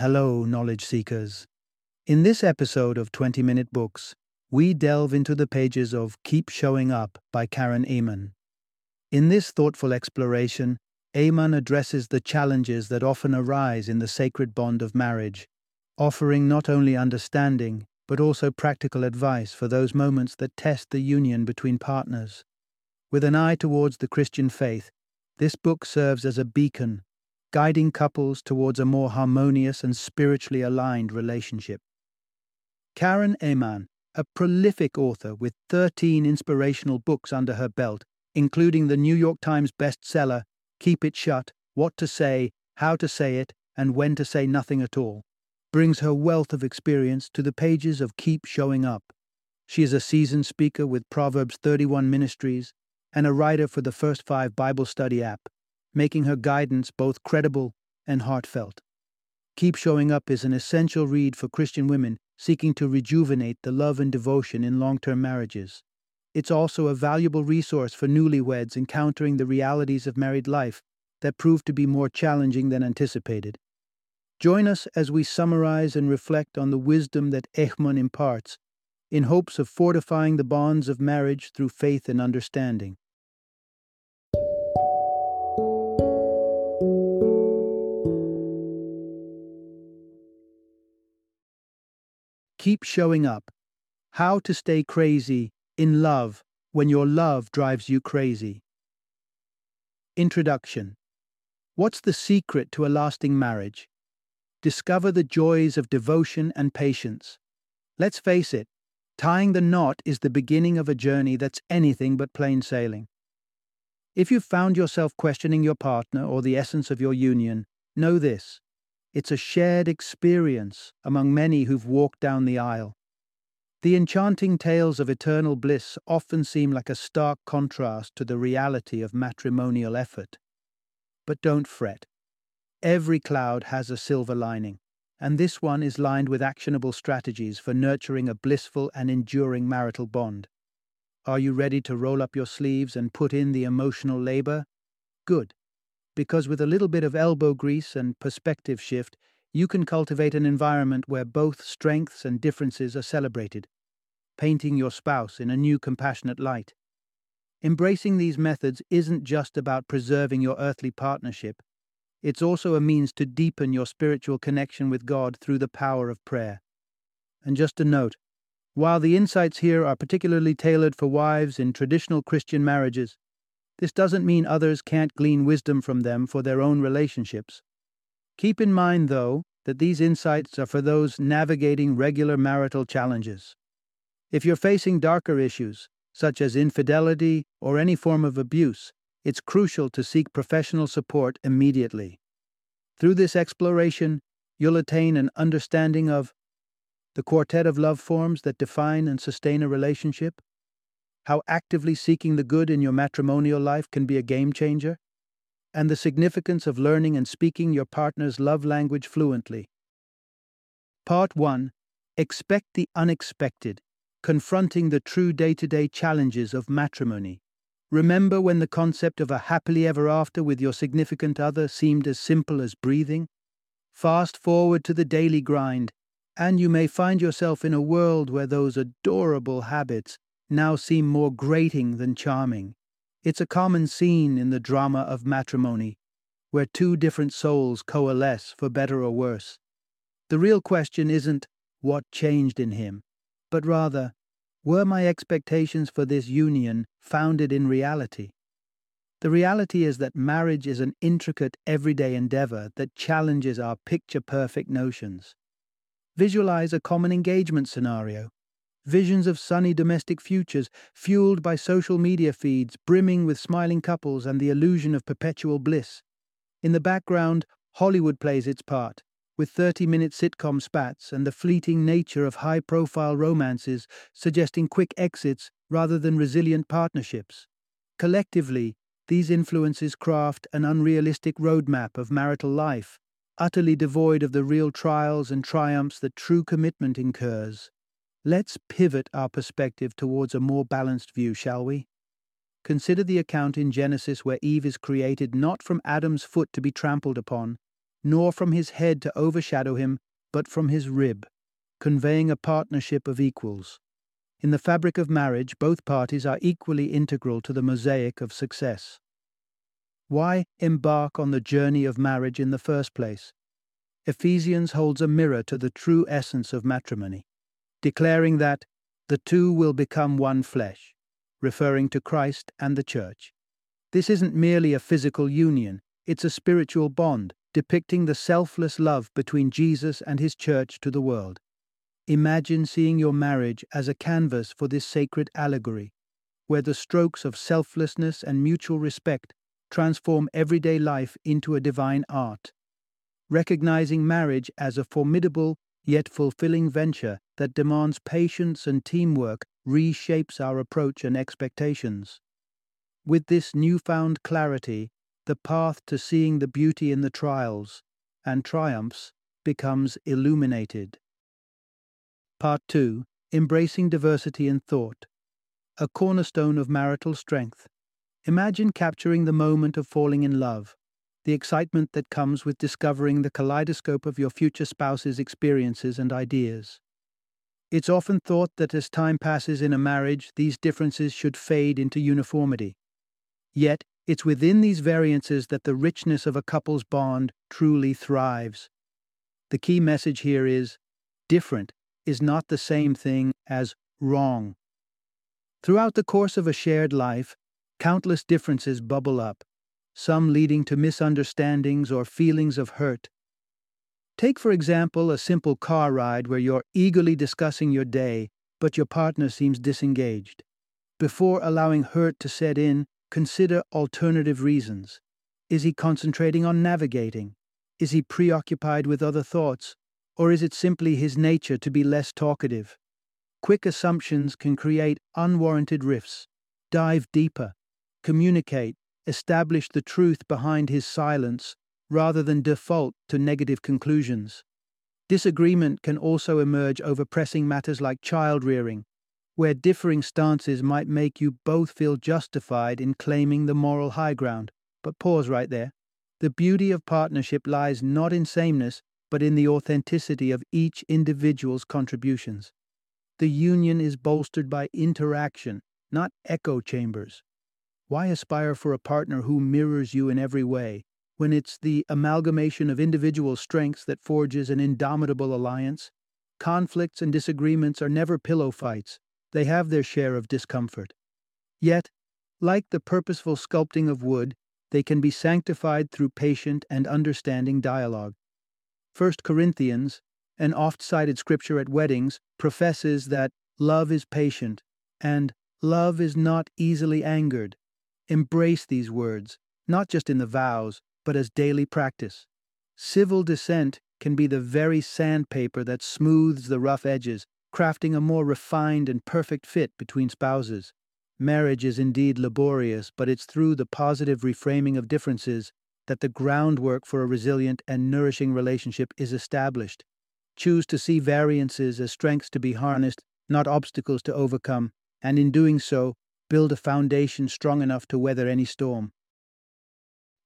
Hello, knowledge seekers. In this episode of 20 Minute Books, we delve into the pages of Keep Showing Up by Karen Ehman. In this thoughtful exploration, Ehman addresses the challenges that often arise in the sacred bond of marriage, offering not only understanding, but also practical advice for those moments that test the union between partners. With an eye towards the Christian faith, this book serves as a beacon, guiding couples towards a more harmonious and spiritually aligned relationship. Karen Ehman, a prolific author with 13 inspirational books under her belt, including the New York Times bestseller Keep It Shut, What to Say, How to Say It, and When to Say Nothing at All, brings her wealth of experience to the pages of Keep Showing Up. She is a seasoned speaker with Proverbs 31 Ministries and a writer for the First Five Bible Study app, making her guidance both credible and heartfelt. Keep Showing Up is an essential read for Christian women seeking to rejuvenate the love and devotion in long term marriages. It's also a valuable resource for newlyweds encountering the realities of married life that prove to be more challenging than anticipated. Join us as we summarize and reflect on the wisdom that Ehman imparts, in hopes of fortifying the bonds of marriage through faith and understanding. Keep showing up. How to stay crazy in love when your love drives you crazy. Introduction What's the secret to a lasting marriage? Discover the joys of devotion and patience. Let's face it, tying the knot is the beginning of a journey that's anything but plain sailing. If you've found yourself questioning your partner or the essence of your union, know this it's a shared experience among many who've walked down the aisle. The enchanting tales of eternal bliss often seem like a stark contrast to the reality of matrimonial effort. But don't fret. Every cloud has a silver lining, and this one is lined with actionable strategies for nurturing a blissful and enduring marital bond. Are you ready to roll up your sleeves and put in the emotional labor? Good because with a little bit of elbow grease and perspective shift, you can cultivate an environment where both strengths and differences are celebrated, painting your spouse in a new compassionate light. Embracing these methods isn't just about preserving your earthly partnership, it's also a means to deepen your spiritual connection with God through the power of prayer. And just a note while the insights here are particularly tailored for wives in traditional Christian marriages, this doesn't mean others can't glean wisdom from them for their own relationships. Keep in mind, though, that these insights are for those navigating regular marital challenges. If you're facing darker issues, such as infidelity or any form of abuse, it's crucial to seek professional support immediately. Through this exploration, you'll attain an understanding of the quartet of love forms that define and sustain a relationship, how actively seeking the good in your matrimonial life can be a game changer, and the significance of learning and speaking your partner's love language fluently. Part 1 Expect the unexpected, confronting the true day to day challenges of matrimony. Remember when the concept of a happily ever after with your significant other seemed as simple as breathing? Fast forward to the daily grind, and you may find yourself in a world where those adorable habits now seem more grating than charming. It's a common scene in the drama of matrimony, where two different souls coalesce for better or worse. The real question isn't what changed in him, but rather, were my expectations for this union founded in reality? The reality is that marriage is an intricate everyday endeavor that challenges our picture perfect notions. Visualize a common engagement scenario visions of sunny domestic futures fueled by social media feeds brimming with smiling couples and the illusion of perpetual bliss. In the background, Hollywood plays its part, with 30 minute sitcom spats and the fleeting nature of high profile romances suggesting quick exits rather than resilient partnerships. Collectively, these influences craft an unrealistic roadmap of marital life, utterly devoid of the real trials and triumphs that true commitment incurs. Let's pivot our perspective towards a more balanced view, shall we? Consider the account in Genesis where Eve is created not from Adam's foot to be trampled upon, nor from his head to overshadow him, but from his rib, conveying a partnership of equals. In the fabric of marriage, both parties are equally integral to the mosaic of success. Why embark on the journey of marriage in the first place? Ephesians holds a mirror to the true essence of matrimony, declaring that the two will become one flesh, referring to Christ and the Church. This isn't merely a physical union, it's a spiritual bond, depicting the selfless love between Jesus and his Church to the world. Imagine seeing your marriage as a canvas for this sacred allegory, where the strokes of selflessness and mutual respect transform everyday life into a divine art. Recognizing marriage as a formidable yet fulfilling venture that demands patience and teamwork reshapes our approach and expectations. With this newfound clarity, the path to seeing the beauty in the trials and triumphs becomes illuminated. Part 2 Embracing Diversity in Thought A cornerstone of marital strength. Imagine capturing the moment of falling in love, the excitement that comes with discovering the kaleidoscope of your future spouse's experiences and ideas. It's often thought that as time passes in a marriage, these differences should fade into uniformity. Yet, it's within these variances that the richness of a couple's bond truly thrives. The key message here is different is not the same thing as wrong. Throughout the course of a shared life, countless differences bubble up, some leading to misunderstandings or feelings of hurt. Take, for example, a simple car ride where you're eagerly discussing your day, but your partner seems disengaged. Before allowing hurt to set in, Consider alternative reasons. Is he concentrating on navigating? Is he preoccupied with other thoughts? Or is it simply his nature to be less talkative? Quick assumptions can create unwarranted rifts. Dive deeper. Communicate. Establish the truth behind his silence rather than default to negative conclusions. Disagreement can also emerge over pressing matters like child rearing, where differing stances might make you both feel justified in claiming the moral high ground. But pause right there. The beauty of partnership lies not in sameness, but in the authenticity of each individual's contributions. The union is bolstered by interaction, not echo chambers. Why aspire for a partner who mirrors you in every way, when it's the amalgamation of individual strengths that forges an indomitable alliance? Conflicts and disagreements are never pillow fights, they have their share of discomfort. Yet, like the purposeful sculpting of wood, they can be sanctified through patient and understanding dialogue. 1 Corinthians, an oft cited scripture at weddings, professes that love is patient and love is not easily angered. Embrace these words, not just in the vows, but as daily practice. Civil dissent can be the very sandpaper that smooths the rough edges crafting a more refined and perfect fit between spouses. Marriage is indeed laborious, but it's through the positive reframing of differences that the groundwork for a resilient and nourishing relationship is established. Choose to see variances as strengths to be harnessed, not obstacles to overcome, and in doing so, build a foundation strong enough to weather any storm.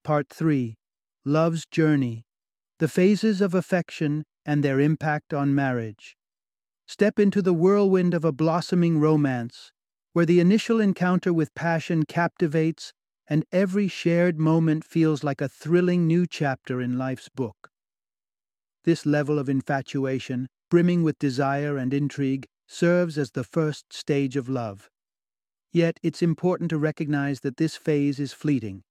Part 3 Love's Journey The Phases of Affection and Their Impact on Marriage. Step into the whirlwind of a blossoming romance, where the initial encounter with passion captivates and every shared moment feels like a thrilling new chapter in life's book. This level of infatuation, brimming with desire and intrigue, serves as the first stage of love. Yet it's important to recognize that this phase is fleeting,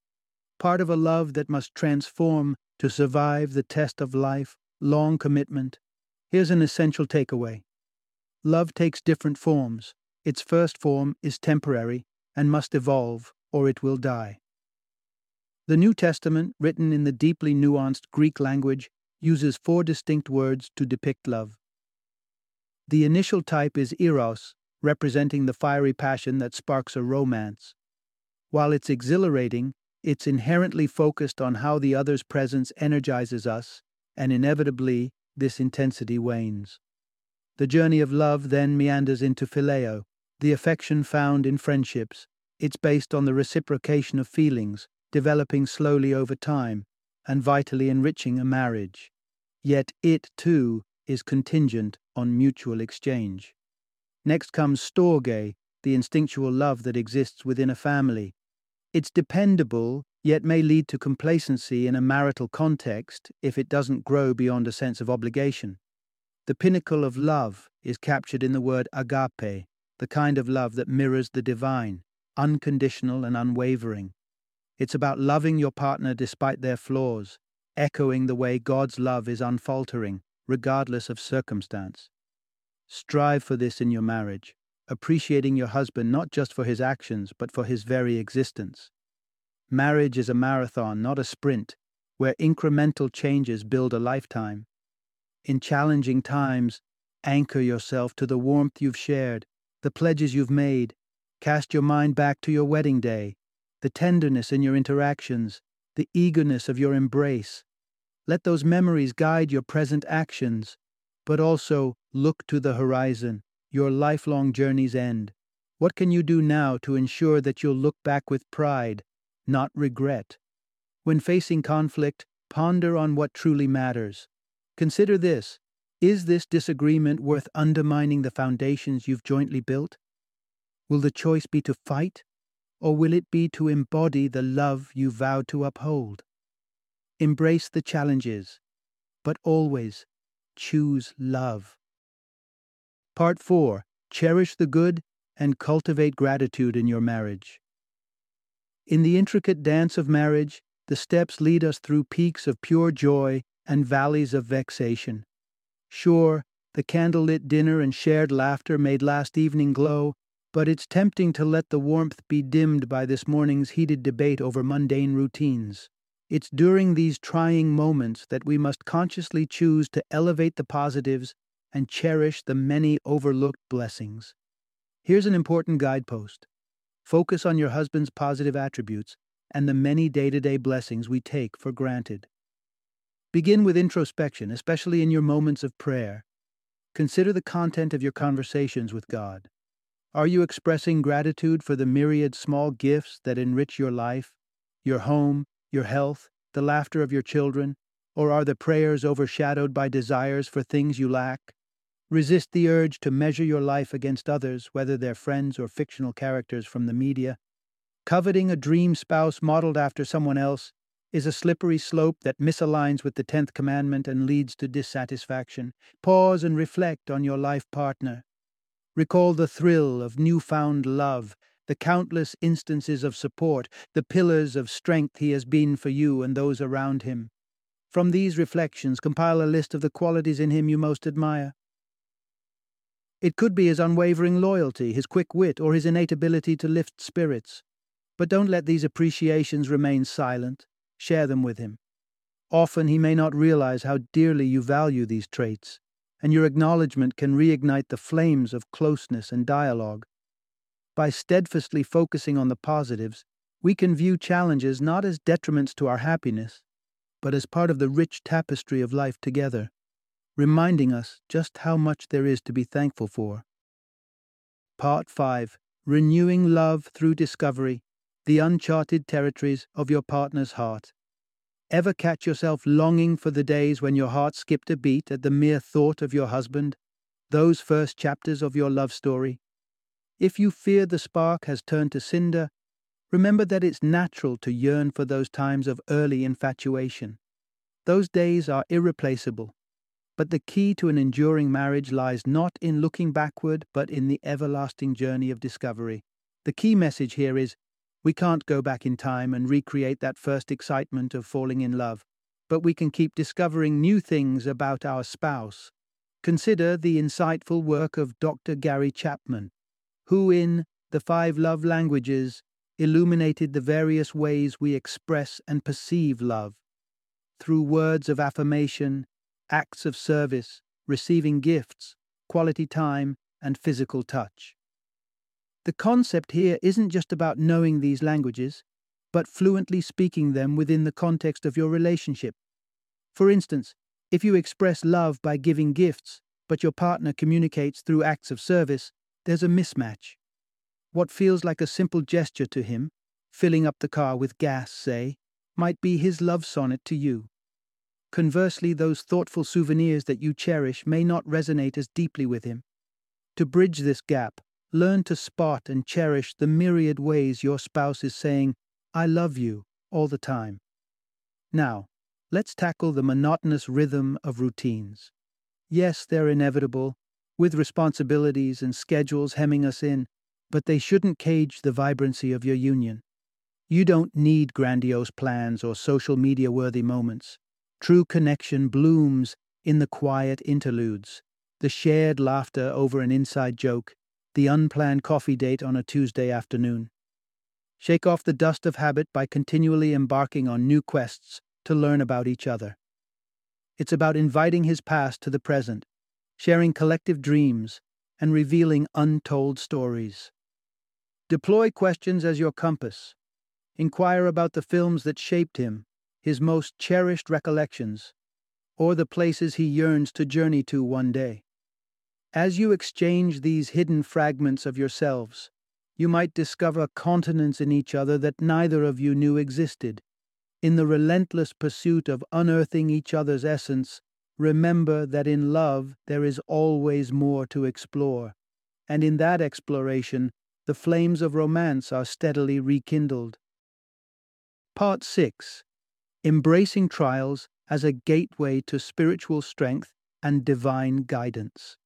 part of a love that must transform to survive the test of life, long commitment. Here's an essential takeaway Love takes different forms. Its first form is temporary and must evolve, or it will die. The New Testament, written in the deeply nuanced Greek language, uses four distinct words to depict love. The initial type is eros, representing the fiery passion that sparks a romance. While it's exhilarating, it's inherently focused on how the other's presence energizes us, and inevitably, this intensity wanes. The journey of love then meanders into phileo, the affection found in friendships. It's based on the reciprocation of feelings, developing slowly over time, and vitally enriching a marriage. Yet it, too, is contingent on mutual exchange. Next comes storge, the instinctual love that exists within a family. It's dependable, yet may lead to complacency in a marital context if it doesn't grow beyond a sense of obligation. The pinnacle of love is captured in the word agape, the kind of love that mirrors the divine, unconditional and unwavering. It's about loving your partner despite their flaws, echoing the way God's love is unfaltering, regardless of circumstance. Strive for this in your marriage, appreciating your husband not just for his actions, but for his very existence. Marriage is a marathon, not a sprint, where incremental changes build a lifetime. In challenging times, anchor yourself to the warmth you've shared, the pledges you've made. Cast your mind back to your wedding day, the tenderness in your interactions, the eagerness of your embrace. Let those memories guide your present actions, but also look to the horizon, your lifelong journey's end. What can you do now to ensure that you'll look back with pride, not regret? When facing conflict, ponder on what truly matters. Consider this is this disagreement worth undermining the foundations you've jointly built? Will the choice be to fight, or will it be to embody the love you vowed to uphold? Embrace the challenges, but always choose love. Part 4 Cherish the good and cultivate gratitude in your marriage. In the intricate dance of marriage, the steps lead us through peaks of pure joy and valleys of vexation. Sure, the candlelit dinner and shared laughter made last evening glow, but it's tempting to let the warmth be dimmed by this morning's heated debate over mundane routines. It's during these trying moments that we must consciously choose to elevate the positives and cherish the many overlooked blessings. Here's an important guidepost focus on your husband's positive attributes and the many day to day blessings we take for granted. Begin with introspection, especially in your moments of prayer. Consider the content of your conversations with God. Are you expressing gratitude for the myriad small gifts that enrich your life, your home, your health, the laughter of your children, or are the prayers overshadowed by desires for things you lack? Resist the urge to measure your life against others, whether they're friends or fictional characters from the media. Coveting a dream spouse modeled after someone else is a slippery slope that misaligns with the tenth commandment and leads to dissatisfaction. Pause and reflect on your life partner. Recall the thrill of newfound love, the countless instances of support, the pillars of strength he has been for you and those around him. From these reflections, compile a list of the qualities in him you most admire. It could be his unwavering loyalty, his quick wit, or his innate ability to lift spirits. But don't let these appreciations remain silent. Share them with him. Often he may not realize how dearly you value these traits, and your acknowledgement can reignite the flames of closeness and dialogue. By steadfastly focusing on the positives, we can view challenges not as detriments to our happiness, but as part of the rich tapestry of life together, reminding us just how much there is to be thankful for. Part 5 Renewing Love Through Discovery The Uncharted Territories of Your Partner's Heart. Ever catch yourself longing for the days when your heart skipped a beat at the mere thought of your husband? Those first chapters of your love story? If you fear the spark has turned to cinder, remember that it's natural to yearn for those times of early infatuation. Those days are irreplaceable. But the key to an enduring marriage lies not in looking backward, but in the everlasting journey of discovery. The key message here is we can't go back in time and recreate that first excitement of falling in love, but we can keep discovering new things about our spouse. Consider the insightful work of Dr. Gary Chapman, who, in The Five Love Languages, illuminated the various ways we express and perceive love through words of affirmation, acts of service, receiving gifts, quality time, and physical touch. The concept here isn't just about knowing these languages, but fluently speaking them within the context of your relationship. For instance, if you express love by giving gifts, but your partner communicates through acts of service, there's a mismatch. What feels like a simple gesture to him, filling up the car with gas, say, might be his love sonnet to you. Conversely, those thoughtful souvenirs that you cherish may not resonate as deeply with him. To bridge this gap, learn to spot and cherish the myriad ways your spouse is saying, I love you, all the time. Now, let's tackle the monotonous rhythm of routines. Yes, they're inevitable, with responsibilities and schedules hemming us in, but they shouldn't cage the vibrancy of your union. You don't need grandiose plans or social media worthy moments. True connection blooms in the quiet interludes, the shared laughter over an inside joke, the unplanned coffee date on a Tuesday afternoon. Shake off the dust of habit by continually embarking on new quests to learn about each other. It's about inviting his past to the present, sharing collective dreams, and revealing untold stories. Deploy questions as your compass. Inquire about the films that shaped him, his most cherished recollections, or the places he yearns to journey to one day. As you exchange these hidden fragments of yourselves, you might discover continents in each other that neither of you knew existed. In the relentless pursuit of unearthing each other's essence, remember that in love there is always more to explore, and in that exploration, the flames of romance are steadily rekindled. Part 6 Embracing Trials as a Gateway to Spiritual Strength and Divine Guidance.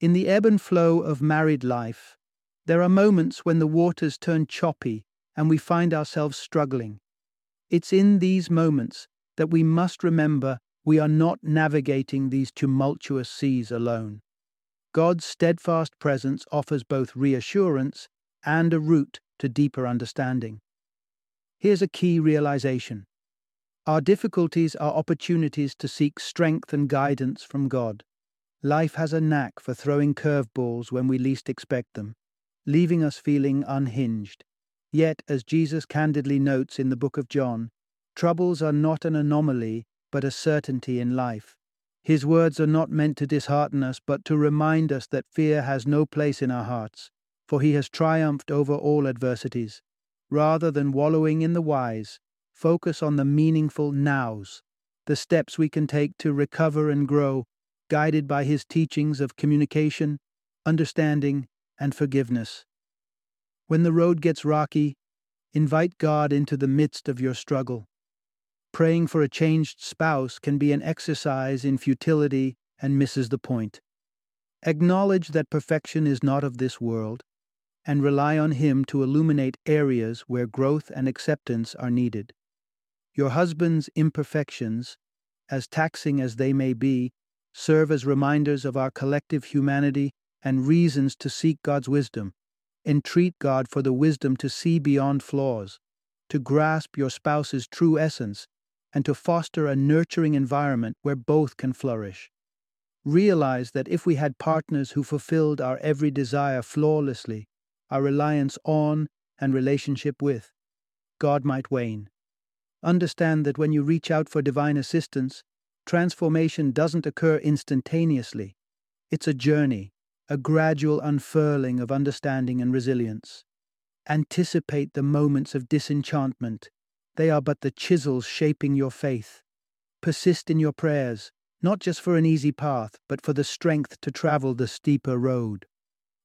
In the ebb and flow of married life, there are moments when the waters turn choppy and we find ourselves struggling. It's in these moments that we must remember we are not navigating these tumultuous seas alone. God's steadfast presence offers both reassurance and a route to deeper understanding. Here's a key realization our difficulties are opportunities to seek strength and guidance from God. Life has a knack for throwing curveballs when we least expect them, leaving us feeling unhinged. Yet, as Jesus candidly notes in the book of John, troubles are not an anomaly, but a certainty in life. His words are not meant to dishearten us, but to remind us that fear has no place in our hearts, for he has triumphed over all adversities. Rather than wallowing in the whys, focus on the meaningful nows, the steps we can take to recover and grow guided by his teachings of communication, understanding, and forgiveness. When the road gets rocky, invite God into the midst of your struggle. Praying for a changed spouse can be an exercise in futility and misses the point. Acknowledge that perfection is not of this world, and rely on Him to illuminate areas where growth and acceptance are needed. Your husband's imperfections, as taxing as they may be, serve as reminders of our collective humanity and reasons to seek God's wisdom. Entreat God for the wisdom to see beyond flaws, to grasp your spouse's true essence, and to foster a nurturing environment where both can flourish. Realize that if we had partners who fulfilled our every desire flawlessly, our reliance on and relationship with, God might wane. Understand that when you reach out for divine assistance, Transformation doesn't occur instantaneously. It's a journey, a gradual unfurling of understanding and resilience. Anticipate the moments of disenchantment. They are but the chisels shaping your faith. Persist in your prayers, not just for an easy path, but for the strength to travel the steeper road.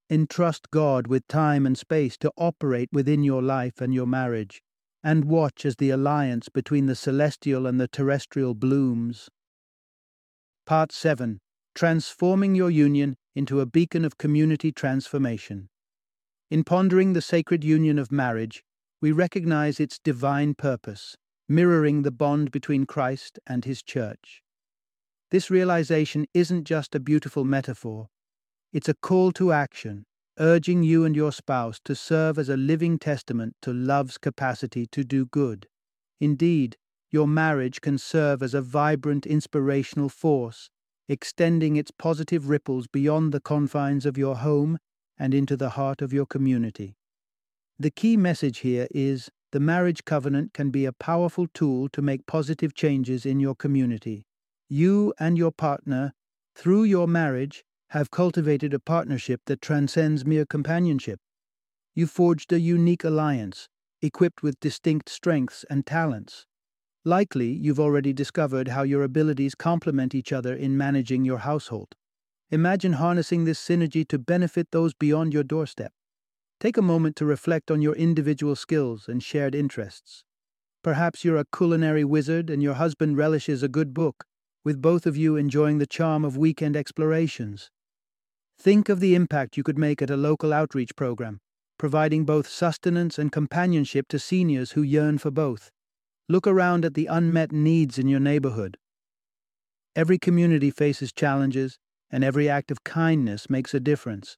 Entrust God with time and space to operate within your life and your marriage, and watch as the alliance between the celestial and the terrestrial blooms. Part 7 Transforming Your Union into a Beacon of Community Transformation. In pondering the sacred union of marriage, we recognize its divine purpose, mirroring the bond between Christ and His Church. This realization isn't just a beautiful metaphor, it's a call to action, urging you and your spouse to serve as a living testament to love's capacity to do good. Indeed, your marriage can serve as a vibrant inspirational force, extending its positive ripples beyond the confines of your home and into the heart of your community. The key message here is the marriage covenant can be a powerful tool to make positive changes in your community. You and your partner, through your marriage, have cultivated a partnership that transcends mere companionship. You forged a unique alliance, equipped with distinct strengths and talents Likely, you've already discovered how your abilities complement each other in managing your household. Imagine harnessing this synergy to benefit those beyond your doorstep. Take a moment to reflect on your individual skills and shared interests. Perhaps you're a culinary wizard and your husband relishes a good book, with both of you enjoying the charm of weekend explorations. Think of the impact you could make at a local outreach program, providing both sustenance and companionship to seniors who yearn for both. Look around at the unmet needs in your neighborhood. Every community faces challenges, and every act of kindness makes a difference.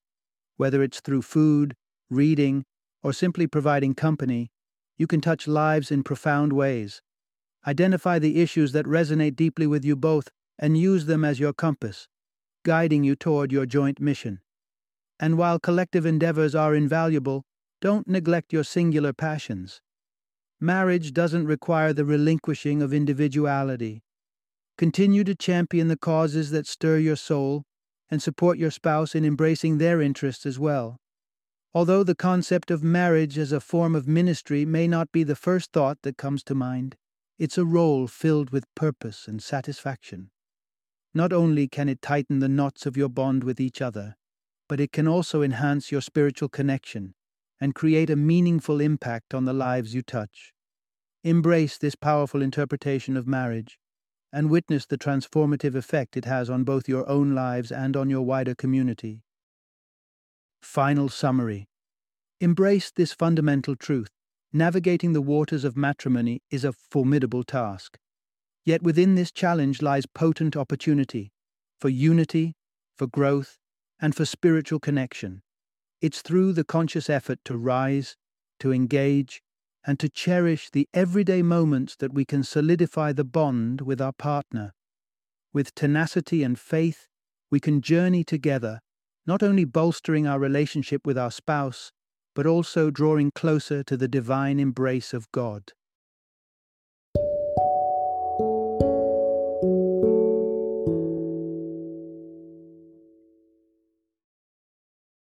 Whether it's through food, reading, or simply providing company, you can touch lives in profound ways. Identify the issues that resonate deeply with you both and use them as your compass, guiding you toward your joint mission. And while collective endeavors are invaluable, don't neglect your singular passions. Marriage doesn't require the relinquishing of individuality. Continue to champion the causes that stir your soul and support your spouse in embracing their interests as well. Although the concept of marriage as a form of ministry may not be the first thought that comes to mind, it's a role filled with purpose and satisfaction. Not only can it tighten the knots of your bond with each other, but it can also enhance your spiritual connection and create a meaningful impact on the lives you touch. Embrace this powerful interpretation of marriage and witness the transformative effect it has on both your own lives and on your wider community. Final summary Embrace this fundamental truth. Navigating the waters of matrimony is a formidable task. Yet within this challenge lies potent opportunity for unity, for growth, and for spiritual connection. It's through the conscious effort to rise, to engage, and to cherish the everyday moments that we can solidify the bond with our partner. With tenacity and faith, we can journey together, not only bolstering our relationship with our spouse, but also drawing closer to the divine embrace of God.